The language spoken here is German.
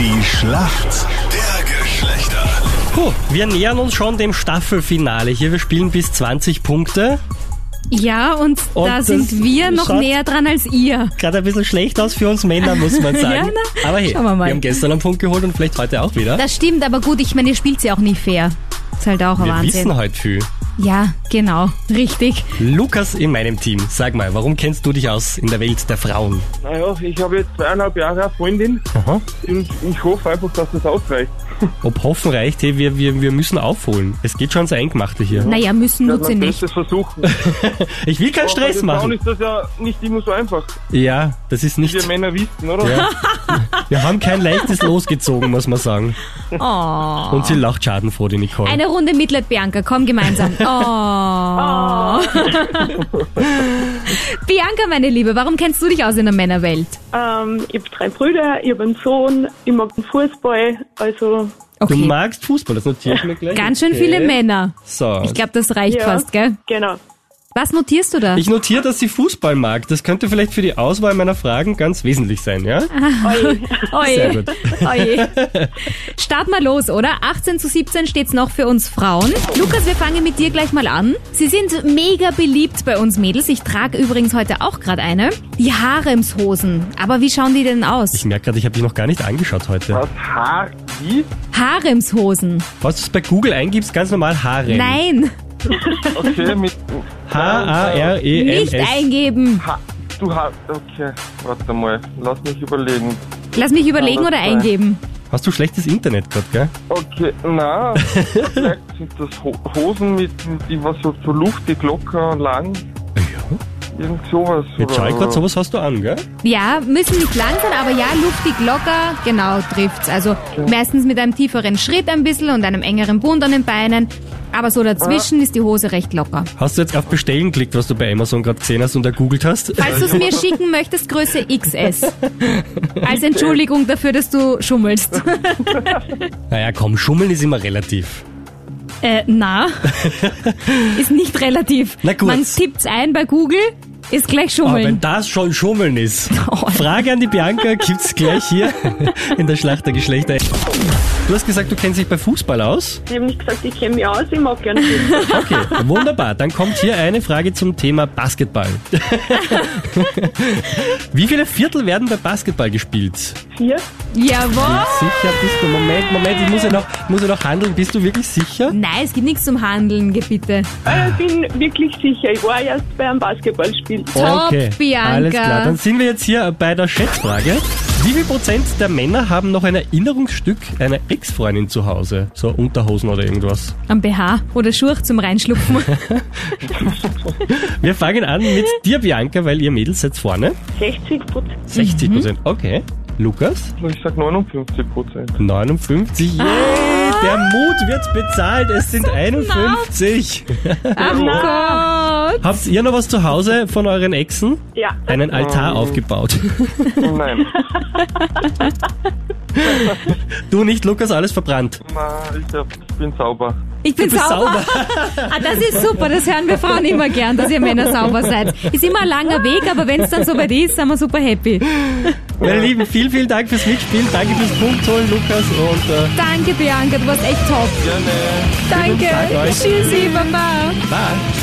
Die Schlacht der Geschlechter. Puh, wir nähern uns schon dem Staffelfinale hier. Wir spielen bis 20 Punkte. Ja, und, Und da sind wir noch näher dran als ihr. Gerade ein bisschen schlecht aus für uns Männer, muss man sagen. Ja, na, Aber hey, wir mal. haben gestern einen Punkt geholt und vielleicht heute auch wieder. Das stimmt, aber gut, ich meine, ihr spielt sie auch nie fair. Ist halt auch ein wir Wahnsinn. wissen heute viel. Ja, genau, richtig. Lukas in meinem Team, sag mal, warum kennst du dich aus in der Welt der Frauen? Naja, ich habe jetzt zweieinhalb Jahre eine Freundin Aha. und ich hoffe einfach, dass das ausreicht. Ob hoffen reicht, hey, wir, wir, wir müssen aufholen. Es geht schon ans Eingemachte hier. Naja, müssen tut sie nicht. Bestes versuchen. Ich will keinen Stress den Frauen machen. ist das ja nicht immer so einfach, Ja, das ist wie nicht... wir Männer wissen, oder? Ja. Wir haben kein leichtes losgezogen, muss man sagen. Oh. Und sie lacht schadenfroh, die Nicole. Eine Runde Mitleid, Bianca, komm gemeinsam. Oh. Bianca, meine Liebe, warum kennst du dich aus in der Männerwelt? Ähm, ich habe drei Brüder, ich habe einen Sohn, ich mag den Fußball, also Du Okay, magst Fußball, das notiere ich mir gleich. ganz schön Okay. viele Männer. So. Ich glaube, das reicht Ja. fast, gell? genau. Was notierst du da? Ich notiere, dass sie Fußball mag. Das könnte vielleicht für die Auswahl meiner Fragen ganz wesentlich sein, ja? Sehr Oje, gut. oje. Start mal los, oder? 18 zu 17 steht's noch für uns Frauen. Lukas, wir fangen mit dir gleich mal an. Sie sind mega beliebt bei uns Mädels. Ich trage übrigens heute auch gerade eine. Die Haremshosen. Aber wie schauen die denn aus? Ich merke gerade, ich habe dich noch gar nicht angeschaut heute. Was? Haar? Wie? Haremshosen. Was du es bei Google eingibst, ganz normal Harem. Nein, Okay, mit... H-A-R-E-M-S. nicht eingeben. Ha du hast... Okay, warte mal. Lass mich überlegen. Lass mich überlegen oder eingeben. Hast du schlechtes Internet gerade, gell? Okay, na, vielleicht sind das Ho Hosen mit, die was so, so luftig, locker, lang, Ja. irgend sowas. Jetzt schau ich gerade, sowas hast du an, gell? Ja, müssen nicht lang sein, aber ja, luftig, locker, genau, trifft's. Also meistens mit einem tieferen Schritt ein bisschen und einem engeren Bund an den Beinen. Aber so dazwischen ist die Hose recht locker. Hast du jetzt auf Bestellen geklickt, was du bei Amazon gerade gesehen hast und ergoogelt hast? Falls du es mir schicken möchtest, Größe XS. Als Entschuldigung dafür, dass du schummelst. Naja, komm, Schummeln ist immer relativ. Äh, na, ist nicht relativ. Na gut. Man tippt's ein bei Google, ist gleich Aber schummeln. wenn das schon Schummeln ist. Oh. Frage an die Bianca gibt's gleich hier in der Schlacht der Geschlechter. Du hast gesagt, du kennst dich bei Fußball aus. Ich habe nicht gesagt, ich kenne mich aus, ich mag gerne Fußball. Okay, wunderbar. Dann kommt hier eine Frage zum Thema Basketball. Wie viele Viertel werden bei Basketball gespielt? Vier? Jawohl. Sicher bist du? Moment, Moment, ich muss ja noch, muss ja noch handeln. Bist du wirklich sicher? Nein, es gibt nichts zum Handeln, bitte. Äh, Ich bin wirklich sicher, ich war erst bei einem Basketballspiel. Top, Bianca. Alles klar. Dann sind wir jetzt hier bei der Schätzfrage. Wie viel Prozent der Männer haben noch ein Erinnerungsstück einer Ex-Freundin zu Hause? So Unterhosen oder irgendwas. Am BH oder Schurch zum Reinschlupfen. Wir fangen an mit dir, Bianca, weil ihr Mädels seid vorne. 60 Prozent. 60 Prozent. Okay. Lukas? Ich sag 59 Prozent. 59. Yay! Der Mut wird bezahlt. Es sind 51. Ach Gott. Habt ihr noch was zu Hause von euren Exen? Ja. Einen Altar aufgebaut. Nein. Du nicht, Lukas, alles verbrannt. Na, ich, hab, ich bin sauber. Ich bin Du bist sauber. ah, das ist super, das hören wir Frauen immer gern, dass ihr Männer sauber seid. Ist immer ein langer Weg, aber wenn es dann soweit ist, sind wir super happy. Meine Lieben, vielen, vielen Dank fürs Mitspielen. Danke fürs Punktholen, Lukas. Und äh, Danke, Bianca, du warst echt top. Gerne. Danke. Tschüssi, Baba. bye.